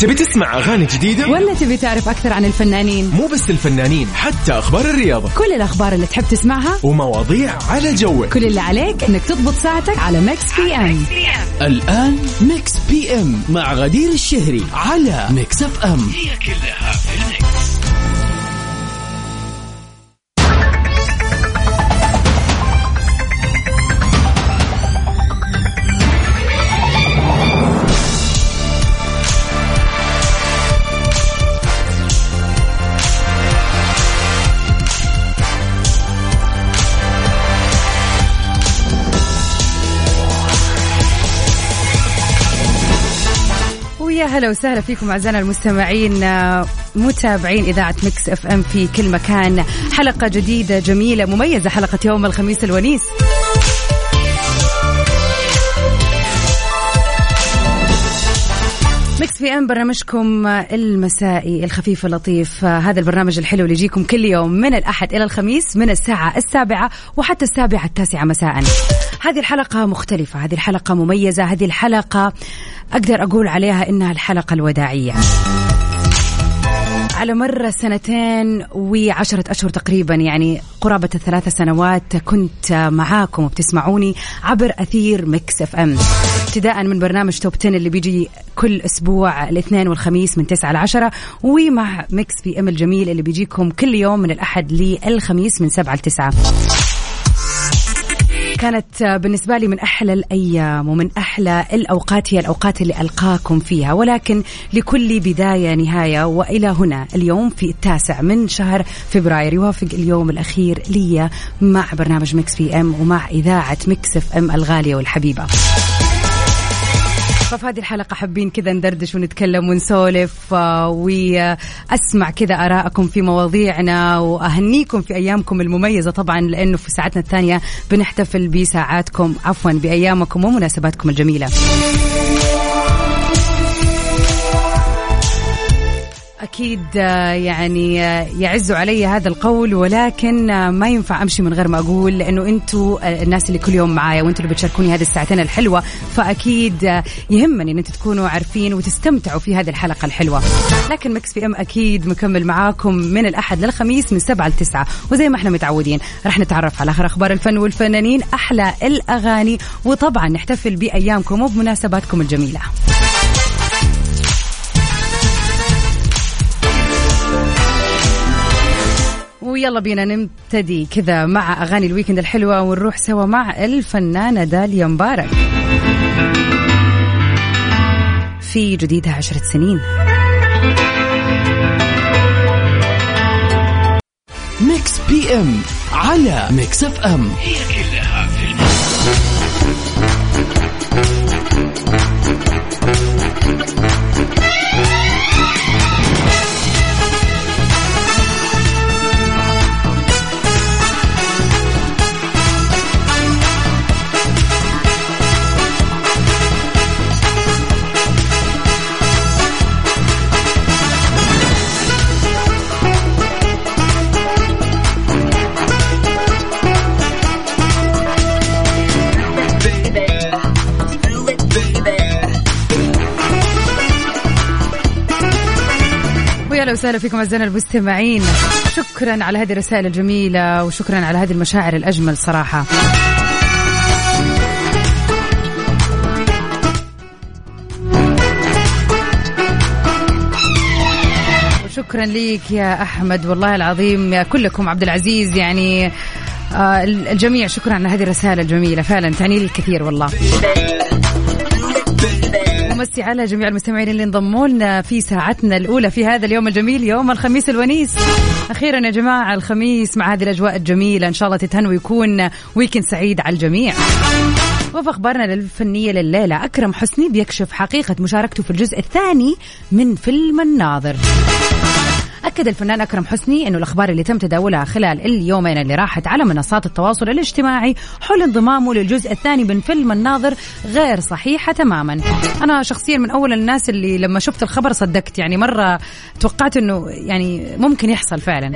تبي تسمع أغاني جديدة؟ ولا تبي تعرف أكثر عن الفنانين؟ مو بس الفنانين حتى أخبار الرياضة كل الأخبار اللي تحب تسمعها ومواضيع على جوك كل اللي عليك إنك تضبط ساعتك على Mix PM الآن Mix PM مع غدير الشهري على Mix FM هي كلها في ال mix. هلا وسهلا فيكم أعزائنا المستمعين آه، متابعين إذاعة Mix FM في كل مكان. حلقة جديدة جميلة مميزة حلقة يوم الخميس الونيس. Mix PM برنامجكم المسائي الخفيف اللطيف. هذا البرنامج الحلو اللي يجيكم كل يوم من الأحد إلى الخميس من الساعة السابعة وحتى السابعة التاسعة مساء. هذه الحلقة مختلفة هذه الحلقة مميزة هذه الحلقة أقدر أقول عليها إنها الحلقة الوداعية. على مر سنتين وعشرة أشهر تقريبا يعني قرابة الثلاث سنوات كنت معاكم وبتسمعوني عبر أثير Mix FM. ابتداء من برنامج Top 10 اللي بيجي كل أسبوع الاثنين والخميس من 9 ل 10 ومع Mix PM الجميل اللي بيجيكم كل يوم من الأحد للخميس من 7 ل 9 كانت بالنسبة لي من أحلى الأيام ومن أحلى الأوقات هي الأوقات اللي ألقاكم فيها. ولكن لكل بداية نهاية وإلى هنا اليوم في التاسع من شهر فبراير. يوافق اليوم الأخير لي مع برنامج Mix PM ومع إذاعة Mix FM الغالية والحبيبة. ففي هذه الحلقة حابين كذا ندردش ونتكلم ونسولف آه، وأسمع كذا آراءكم في مواضيعنا وأهنيكم في أيامكم المميزة طبعا لأنه في ساعتنا الثانية بنحتفل بساعاتكم عفوا بأيامكم ومناسباتكم الجميلة. أكيد آه، يعني آه، يعز علي هذا القول ولكن آه، ما ينفع أمشي من غير ما أقول لأنه أنتوا آه، الناس اللي كل يوم معايا وأنتوا اللي بتشاركوني هذه الساعتين الحلوة. فأكيد آه، يهمني أن أنتوا تكونوا عارفين وتستمتعوا في هذه الحلقة الحلوة. لكن مكس في أم أكيد مكمل معاكم من الأحد للخميس من سبعة لتسعة. وزي ما إحنا متعودين رح نتعرف على آخر أخبار الفن والفنانين أحلى الأغاني. وطبعا نحتفل بأيامكم وبمناسباتكم الجميلة. ويلا بينا نبتدي كذا مع أغاني الويكند الحلوة ونروح سوا مع الفنانة داليا مبارك. في جديدها عشرة سنين. ميكس بي إم على ميكس إف إم. هي كلها في الميكس. وسهلا فيكم أعزائنا المستمعين. شكرا على هذه الرسائل الجميلة وشكرا على هذه المشاعر الأجمل صراحة. شكرا ليك يا أحمد والله العظيم يا كلكم عبد العزيز يعني آه الجميع شكرا على هذه الرسائل الجميلة فعلا تعني لي الكثير والله. ومسي على جميع المستمعين اللي انضموا لنا في ساعتنا الأولى في هذا اليوم الجميل يوم الخميس الونيس. أخيرا يا جماعة الخميس مع هذه الأجواء الجميلة إن شاء الله تتهنوا ويكون ويكند سعيد على الجميع. وفي أخبارنا الفنية لليلة أكرم حسني بيكشف حقيقة مشاركته في الجزء الثاني من فيلم الناظر. أكد الفنان أكرم حسني أنه الأخبار اللي تم تداولها خلال اليومين اللي راحت على منصات التواصل الاجتماعي حول انضمامه للجزء الثاني من فيلم الناظر غير صحيحة تماما. أنا شخصيا من أول الناس اللي لما شفت الخبر صدقت. يعني مرة توقعت أنه يعني ممكن يحصل فعلا.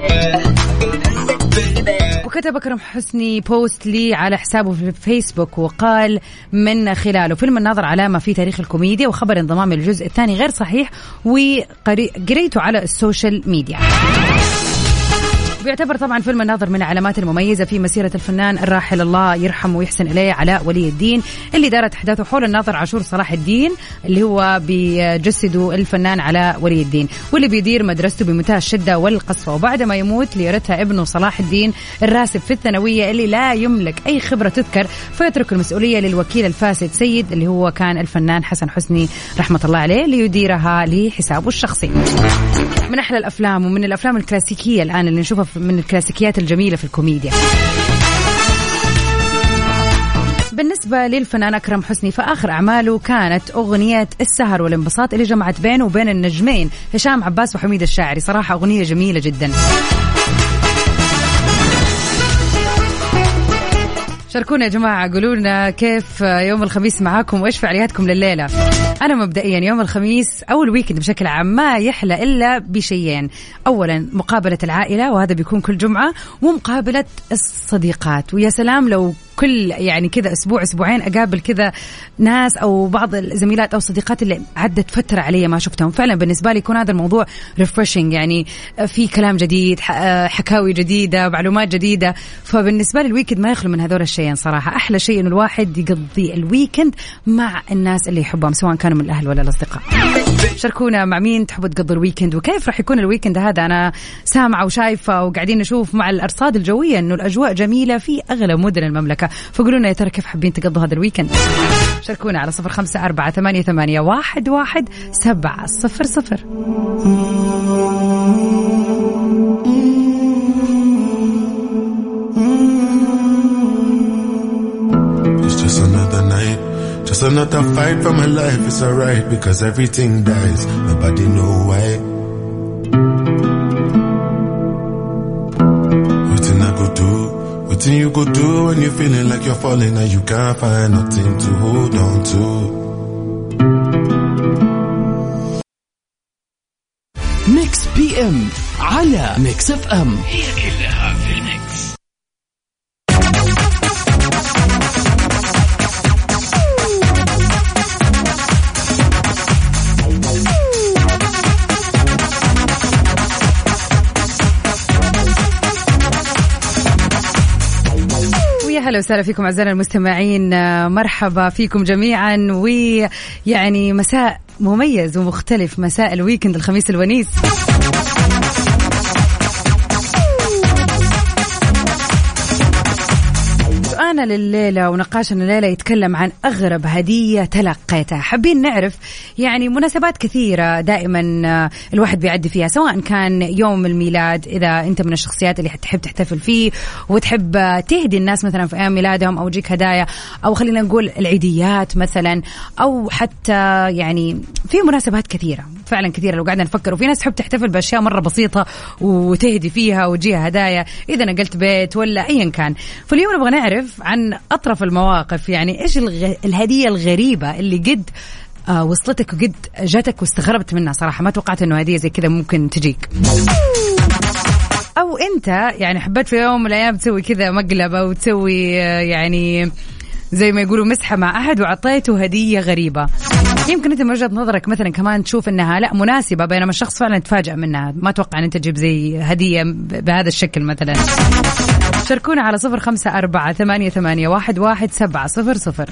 وكتب أكرم حسني post لي على حسابه في فيسبوك وقال من خلاله. فيلم الناظر علامة في تاريخ الكوميديا وخبر انضمامي للجزء الثاني غير صحيح وقريته على ال social media. بيعتبر طبعا فيلم الناظر من العلامات المميزة في مسيرة الفنان الراحل الله يرحمه ويحسن إليه علاء ولي الدين اللي دارت أحداثه حول الناظر عاشور صلاح الدين اللي هو بيجسده الفنان علاء ولي الدين واللي بيدير مدرسته بمنتهى الشدة والقسوة وبعد ما يموت ليرثها ابنه صلاح الدين الراسب في الثانوية اللي لا يملك أي خبرة تذكر فيترك المسؤولية للوكيل الفاسد سيد اللي هو كان الفنان حسن حسني رحمة الله عليه ليديرها لحسابه الشخصي. من أحلى الأفلام ومن الأفلام الكلاسيكية الآن اللي نشوفها من الكلاسيكيات الجميلة في الكوميديا. بالنسبة للفنان أكرم حسني فآخر أعماله كانت أغنية السهر والانبساط اللي جمعت بينه وبين النجمين هشام عباس وحميد الشاعري. صراحة أغنية جميلة جدا. شاركونا يا جماعة قولوا لنا كيف يوم الخميس معاكم وإيش فعالياتكم لليلة. أنا مبدئيا يوم الخميس أو ال weekend بشكل عام ما يحلى إلا بشيئين. أولا مقابلة العائلة وهذا بيكون كل جمعة ومقابلة الصديقات. ويا سلام لو كل يعني كذا أسبوع أسبوعين أقابل كذا ناس أو بعض الزميلات أو صديقات اللي عدت فترة علي ما شفتهم. فعلا بالنسبة لي يكون هذا الموضوع refreshing يعني في كلام جديد حكاوي جديدة معلومات جديدة. فبالنسبة لي ال weekend ما يخلو من هذول الشيئين صراحة. أحلى شيء إنه الواحد يقضي ال weekend مع الناس اللي يحبهم سواء كانوا من الأهل ولا الأصدقاء. شاركونا مع مين تحبوا تقضوا ال weekend وكيف راح يكون ال weekend هذا؟ أنا سامعة وشايفة وقاعدين نشوف مع الأرصاد الجوية إنه الأجواء جميلة في اغلب مدن المملكة. فقولوا لنا يا ترى كيف حابين تقضوا هذا ال weekend شاركونا على صفر خمسة أربعة ثمانية, ثمانية واحد, واحد سبعة صفر صفر just another fight for my life. It's alright because everything dies. Nobody know why. nothing you could do when you're feeling like you're falling and you can't find nothing to hold on to. ميكس بي ام على ميكس اف ام هي كلها في ويا هلا وسهلا فيكم أعزائنا المستمعين. آه، مرحبا فيكم جميعا ويعني مساء مميز ومختلف مساء الويكند الخميس الونيس. سؤالنا لليلة ونقاشنا الليلة يتكلم عن أغرب هدية تلقيتها. حابين نعرف يعني مناسبات كثيرة دائما آه، الواحد بيعدي فيها سواء كان يوم الميلاد إذا أنت من الشخصيات اللي تحب تحتفل فيه وتحب آه، تهدي الناس مثلا في أيام ميلادهم أو تجيك هدايا أو خلينا نقول العيديات مثلا أو حتى يعني في مناسبات كثيرة فعلا كثيرة لو قعدنا نفكر. وفي ناس تحب تحتفل بأشياء مرة بسيطة وتهدي فيها وتجيها هدايا إذا نقلت بيت ولا أيا كان. فاليوم نبغى نعرف عن أطرف المواقف يعني إيش الغ... الهدية الغريبة اللي قد آه وصلتك وقد جاتك واستغربت منها صراحة؟ ما توقعت إنه هدية زي كذا ممكن تجيك. أو أنت يعني حبيت في يوم من الأيام تسوي كذا مقلب أو تسوي آه، يعني زي ما يقولوا مسحة مع أحد وعطيته هدية غريبة. يمكن أنت من وجهة نظرك مثلا كمان تشوف إنها لا مناسبة بينما الشخص فعلا تفاجأ منها. ما توقع إن أنت تجيب زي هدية بهذا الشكل مثلا. شاركونا على صفر خمسة أربعة ثمانية, ثمانية واحد, واحد سبعة صفر صفر.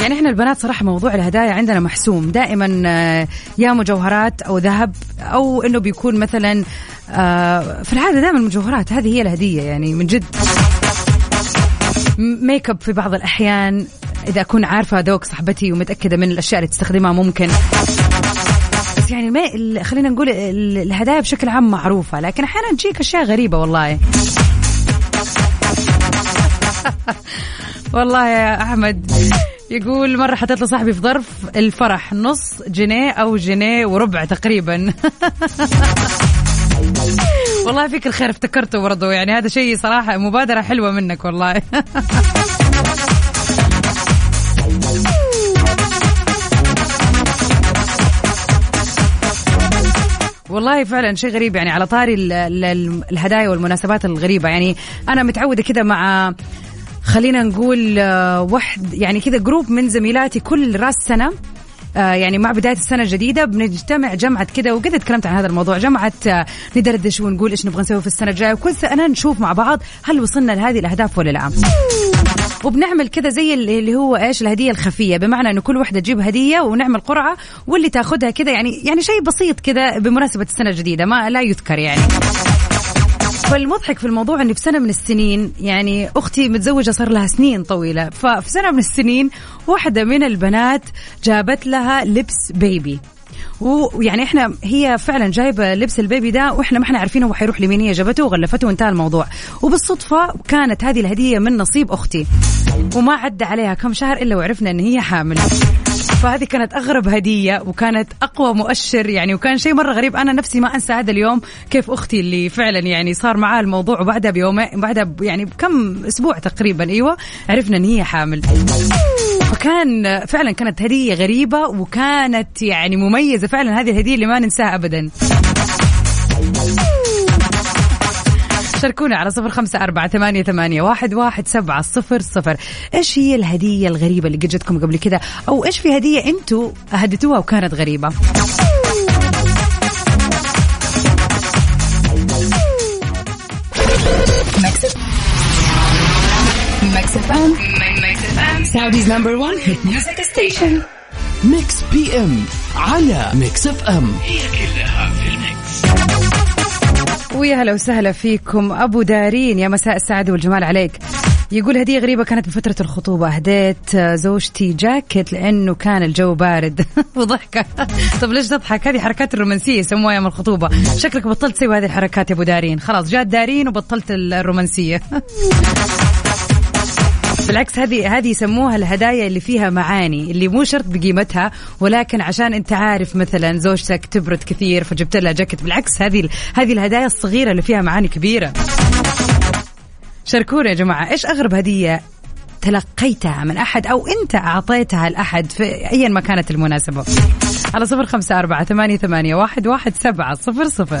يعني إحنا البنات صراحة موضوع الهدايا عندنا محسوم. دائما آه، يا مجوهرات أو ذهب أو إنه بيكون مثلا آه، في العاده دائما المجوهرات. هذه هي الهدية يعني من جد. ميك اب في بعض الأحيان إذا أكون عارفة ذوق صاحبتي ومتأكدة من الأشياء اللي تستخدمها ممكن. بس يعني ما خلينا نقول ال- الهدايا بشكل عام معروفة لكن أحيانا تجيك أشياء غريبة والله. والله يا أحمد يقول مرة حطيت لصاحبي في ظرف الفرح نص جنيه أو جنيه وربع تقريبا. والله فيك الخير افتكرته برضو يعني هذا شيء صراحة مبادرة حلوة منك والله. والله فعلا شيء غريب يعني على طاري ال- ال- الهدايا والمناسبات الغريبة. يعني أنا متعودة كذا مع خلينا نقول آه، وحد يعني كذا جروب من زميلاتي كل راس سنة آه، يعني مع بداية السنة الجديدة بنجتمع جمعة كذا وقد تكلمت عن هذا الموضوع جمعة آه، ندردش ونقول إيش نبغى نسوي في السنة الجاية وكل سنة نشوف مع بعض هل وصلنا لهذه الأهداف ولا لا. وبنعمل كذا زي اللي هو إيش الهدية الخفية. بمعنى إنه كل واحدة تجيب هدية ونعمل قرعة واللي تاخذها كذا يعني يعني شيء بسيط كذا بمناسبة السنة الجديدة ما لا يذكر يعني. فالمضحك في الموضوع إني في سنة من السنين يعني أختي متزوجة صار لها سنين طويلة. ففي سنة من السنين واحدة من البنات جابت لها لبس بيبي ويعني إحنا هي فعلا جايبة لبس البيبي ده وإحنا ما إحنا عارفين هو حيروح لمين هي جابته وغلفته وانتهى الموضوع. وبالصدفة كانت هذه الهدية من نصيب أختي. وما عدى عليها كم شهر إلا وعرفنا إن هي حامل فهذه كانت أغرب هدية وكانت أقوى مؤشر يعني وكان شيء مرة غريب. أنا نفسي ما أنسى هذا اليوم كيف أختي اللي فعلا يعني صار معاها الموضوع وبعدها بيومين بعدها يعني بكم أسبوع تقريبا أيوه عرفنا إن هي حامل. فكان فعلا كانت هدية غريبة وكانت يعني مميزة فعلا. هذه الهدية اللي ما ننساها ابدا. شاركونا على صفر خمسة أربعة ثمانية, ثمانية واحد, واحد سبعة صفر صفر. إيش هي الهدية الغريبة اللي جتكم قبل كده؟ أو إيش في هدية أنتوا هديتوها وكانت غريبة؟ Mix FM. Saudi's number one hit music station. Mix PM على Mix FM هي كلها في ال mix. ويا هلا وسهلا فيكم. أبو دارين يا مساء السعادة والجمال عليك. يقول هدية غريبة كانت بفترة الخطوبة. أهديت زوجتي جاكيت لأنه كان الجو بارد. وضحكة. طب ليش تضحك؟ هذه حركات الرومانسية يسموها يوم الخطوبة. شكلك بطلت تسوي هذه الحركات يا أبو دارين. خلاص جات دارين وبطلت الرومانسية. بالعكس هذه هذه يسموها الهدايا اللي فيها معاني اللي مو شرط بقيمتها ولكن عشان أنت عارف مثلا زوجتك تبرد كثير فجبت لها جاكيت بالعكس هذه هذه الهدايا الصغيرة اللي فيها معاني كبيرة. شاركونا يا جماعة إيش أغرب هدية تلقيتها من أحد أو أنت أعطيتها لأحد في ايا ما كانت المناسبة؟ على صفر خمسة أربعة ثمانية, ثمانية واحد, واحد سبعة صفر صفر.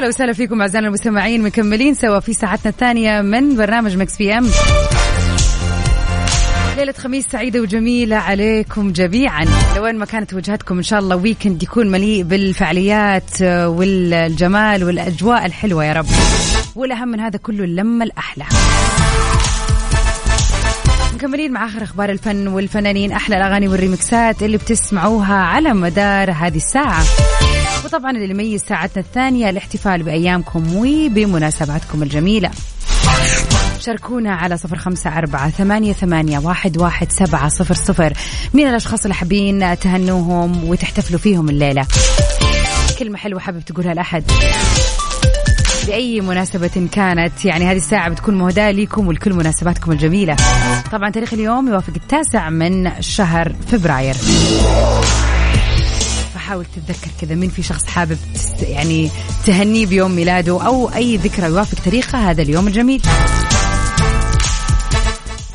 هلا وسهلا فيكم أعزائنا المستمعين مكملين سوا في ساعتنا الثانية من برنامج Mix PM. ليلة خميس سعيدة وجميلة عليكم جميعا. لوين ما كانت وجهتكم إن شاء الله weekend يكون مليء بالفعاليات والجمال والأجواء الحلوة يا رب. والأهم من هذا كله اللمة الأحلى. مكملين مع آخر أخبار الفن والفنانين. أحلى الأغاني والريمكسات اللي بتسمعوها على مدار هذه الساعة. وطبعا اللي يميز ساعتنا الثانية الاحتفال بأيامكم وبمناسباتكم الجميلة. شاركونا على صفر خمسة أربعة ثمانية, ثمانية واحد, واحد سبعة صفر صفر. مين الأشخاص اللي حابين تهنوهم وتحتفلوا فيهم الليلة؟ كلمة حلوة حابب تقولها لأحد. بأي مناسبة كانت. يعني هذه الساعة بتكون مهداة لكم ولكل مناسباتكم الجميلة. طبعا تاريخ اليوم يوافق التاسع من شهر فبراير. فحاول تتذكر كذا مين في شخص حابب يعني تهنيه بيوم ميلاده أو أي ذكرى يوافق تاريخها هذا اليوم الجميل.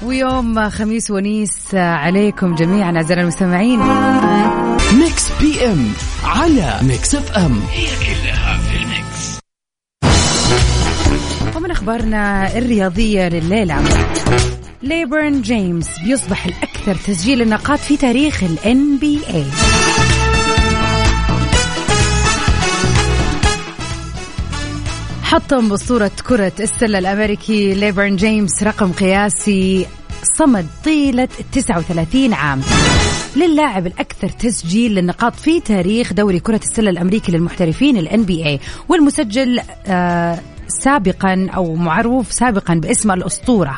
ويوم خميس ونيس عليكم جميعا أعزائنا المستمعين. Mix PM على Mix FM. هي أخبارنا الرياضية لليلة. ليبرن جيمس بيصبح الأكثر تسجيل النقاط في تاريخ ال NBA حطم أسطورة كرة السلة الأمريكي ليبرن جيمس رقم قياسي صمد طيلة 39 عام. للاعب الأكثر تسجيل للنقاط في تاريخ دوري كرة السلة الأمريكي للمحترفين ال NBA والمسجل آه سابقا أو معروف سابقا باسم الأسطورة.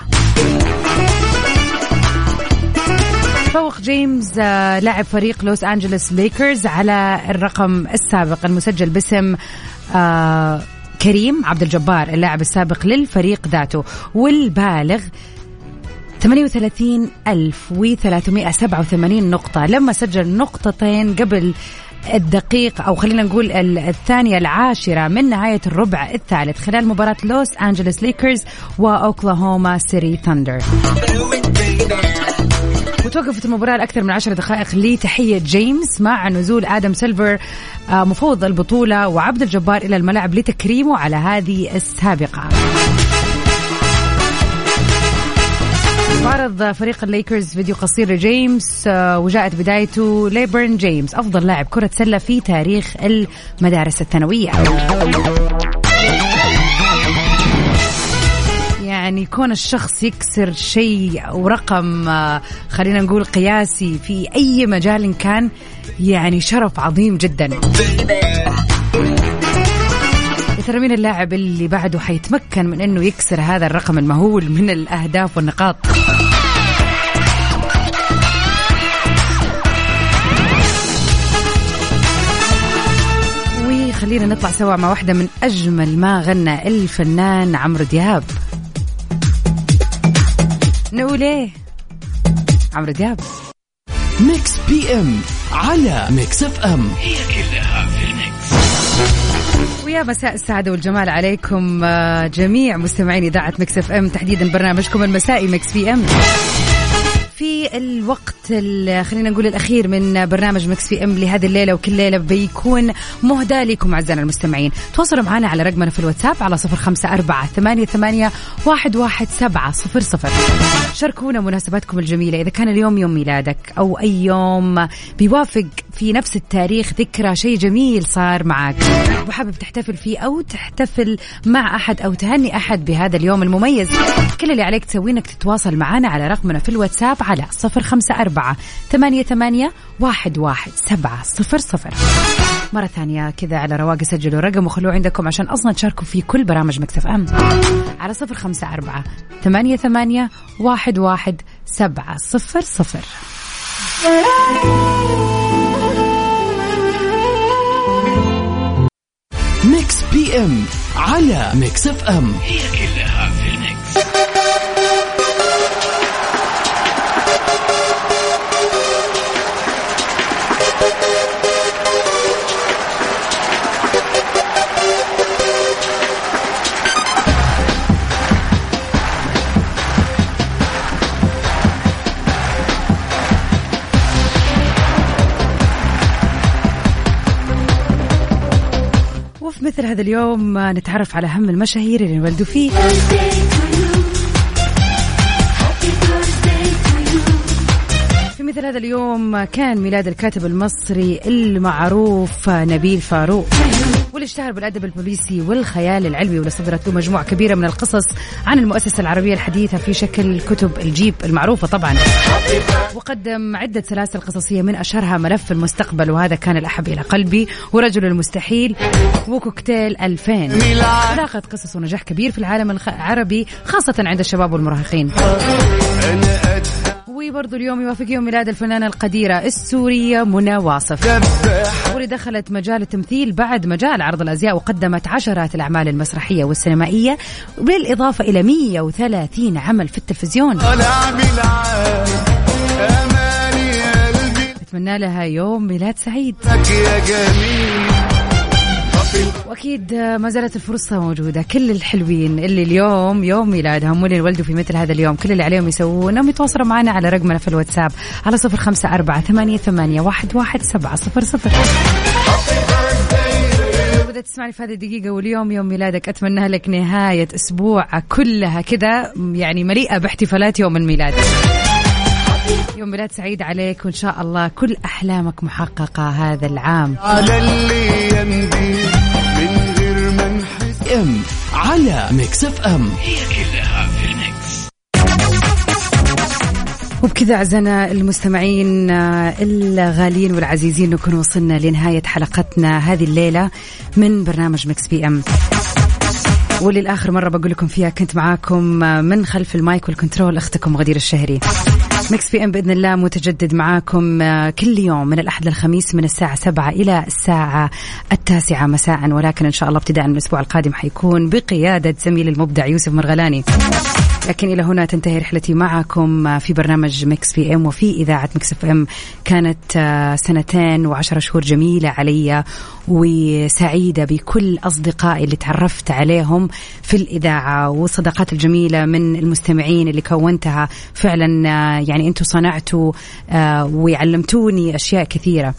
تفوق جيمس آه، لاعب فريق لوس أنجلوس ليكرز على الرقم السابق المسجل باسم آه، كريم عبد الجبار اللاعب السابق للفريق ذاته. والبالغ 38387 نقطة. لما سجل نقطتين قبل الدقيقة أو خلينا نقول الثانية العاشرة من نهاية الربع الثالث خلال مباراة لوس أنجلوس ليكرز وأوكلاهوما سيتي ثاندر وتوقفت المباراة لأكثر من عشر دقائق لتحية جيمس مع نزول آدم سيلفر آه، مفوض البطولة وعبد الجبار إلى الملعب لتكريمه على هذه السابقة. عرض فريق الليكرز فيديو قصير لجيمس آه، وجاءت بدايته ليبرن جيمس أفضل لاعب كرة سلة في تاريخ المدارس الثانوية. يعني كون الشخص يكسر شيء أو رقم آه، خلينا نقول قياسي في أي مجال كان يعني شرف عظيم جدا. ترى مين اللاعب اللي بعده حيتمكن من إنه يكسر هذا الرقم المهول من الأهداف والنقاط. وخلينا نطلع سوا مع واحدة من أجمل ما غنى الفنان عمرو دياب. نقول إيه عمرو دياب. Mix PM على Mix FM. هي كلها. ويا مساء السعادة والجمال عليكم آه، جميع مستمعين إذاعة Mix FM. تحديدا برنامجكم المسائي Mix PM. في الوقت ال- خلينا نقول الأخير من برنامج Mix PM لهذه الليلة وكل ليلة بيكون مهدى لكم أعزائنا المستمعين. تواصلوا معنا على رقمنا في الواتساب على صفر خمسة أربعة ثمانية, ثمانية واحد, واحد سبعة صفر صفر. شاركونا مناسباتكم الجميلة. إذا كان اليوم يوم ميلادك أو أي يوم بيوافق في نفس التاريخ ذكرى شيء جميل صار معك. وحابب تحتفل فيه أو تحتفل مع أحد أو تهني أحد بهذا اليوم المميز كل اللي عليك تسويه إنك تتواصل معنا على رقمنا في الواتساب على صفر خمسة أربعة ثمانية, ثمانية واحد, واحد سبعة صفر صفر. مرة ثانية كذا على رواق سجلوا رقم وخلوه عندكم عشان أصلا تشاركوا في كل برامج مكسف أم. على صفر خمسة أربعة ثمانية, ثمانية واحد, واحد سبعة صفر صفر. Mix PM على Mix FM. هي كلها في ال mix. مثل هذا اليوم نتعرف على أهم المشاهير اللي انولدوا فيه مثل هذا اليوم كان ميلاد الكاتب المصري المعروف نبيل فاروق. واللي اشتهر بالأدب البوليسي والخيال العلمي واللي صدرت له مجموعة كبيرة من القصص عن المؤسسة العربية الحديثة في شكل كتب الجيب المعروفة طبعا. وقدم عدة سلاسل قصصية من أشهرها ملف المستقبل وهذا كان الأحب إلى قلبي ورجل المستحيل وكوكتيل 2000 لاقت قصص ونجاح كبير في العالم العربي خاصة عند الشباب والمراهقين. وبرضو اليوم يوافق يوم ميلاد الفنانة القديرة السورية منى واصف. واللي دخلت مجال التمثيل بعد مجال عرض الأزياء وقدمت عشرات الأعمال المسرحية والسينمائية بالإضافة إلى 130 عمل في التلفزيون. أتمنى لها يوم ميلاد سعيد. وأكيد ما زالت الفرصة موجودة. كل الحلوين اللي اليوم يوم ميلادهم واللي انولدوا في مثل هذا اليوم. كل اللي عليهم يسوون انهم يتواصلوا معنا على رقمنا في الواتساب على صفر خمسة أربعة ثمانية, ثمانية واحد, واحد سبعة صفر صفر. تسمعني في هذه الدقيقة واليوم يوم ميلادك. أتمنى لك نهاية أسبوع كلها كذا يعني مليئة باحتفالات يوم الميلاد. يوم ميلاد سعيد عليك وإن شاء الله كل أحلامك محققة هذا العام. على اللي ما إم على Mix FM. هي كلها في ال mix وبكذا أعزائنا المستمعين الغاليين والعزيزين نكون وصلنا لنهاية حلقتنا هذه الليلة من برنامج Mix PM. واللي الآخر مرة بقول لكم فيها كنت معاكم من خلف ال mic وال control أختكم غدير الشهري. Mix PM بإذن الله متجدد معاكم آه، كل يوم من الأحد للخميس من الساعة 7 إلى الساعة التاسعة مساء. ولكن إن شاء الله ابتداء من الأسبوع القادم حيكون بقيادة زميل المبدع يوسف مرغلاني. لكن إلى هنا تنتهي رحلتي معكم في برنامج Mix PM وفي إذاعة Mix FM. كانت آه، سنتين وعشر شهور جميلة علي وسعيدة بكل أصدقائي اللي تعرفت عليهم في الإذاعة والصداقات الجميلة من المستمعين اللي كونتها. فعلا آه، يعني أنتم صنعتوا آه، وعلمتوني أشياء كثيرة.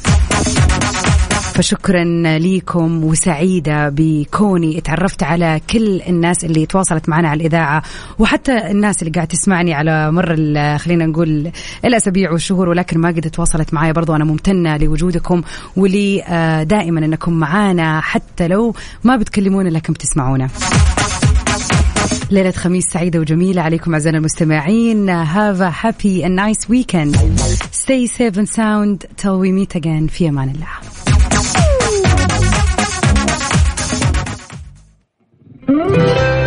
فشكرا ليكم وسعيدة بكوني تعرفت على كل الناس اللي تواصلت معنا على الإذاعة وحتى الناس اللي قاعد تسمعني على مر خلينا نقول الأسابيع والشهور ولكن ما قد تواصلت معي. برضو أنا ممتنة لوجودكم ولي آه، دائما أنكم معانا حتى لو ما بتكلمونا لكن بتسمعونا. ليلة خميس سعيدة وجميلة عليكم أعزائنا المستمعين. Have a happy and nice weekend. Stay safe and sound till we meet again. في أمان الله. thank you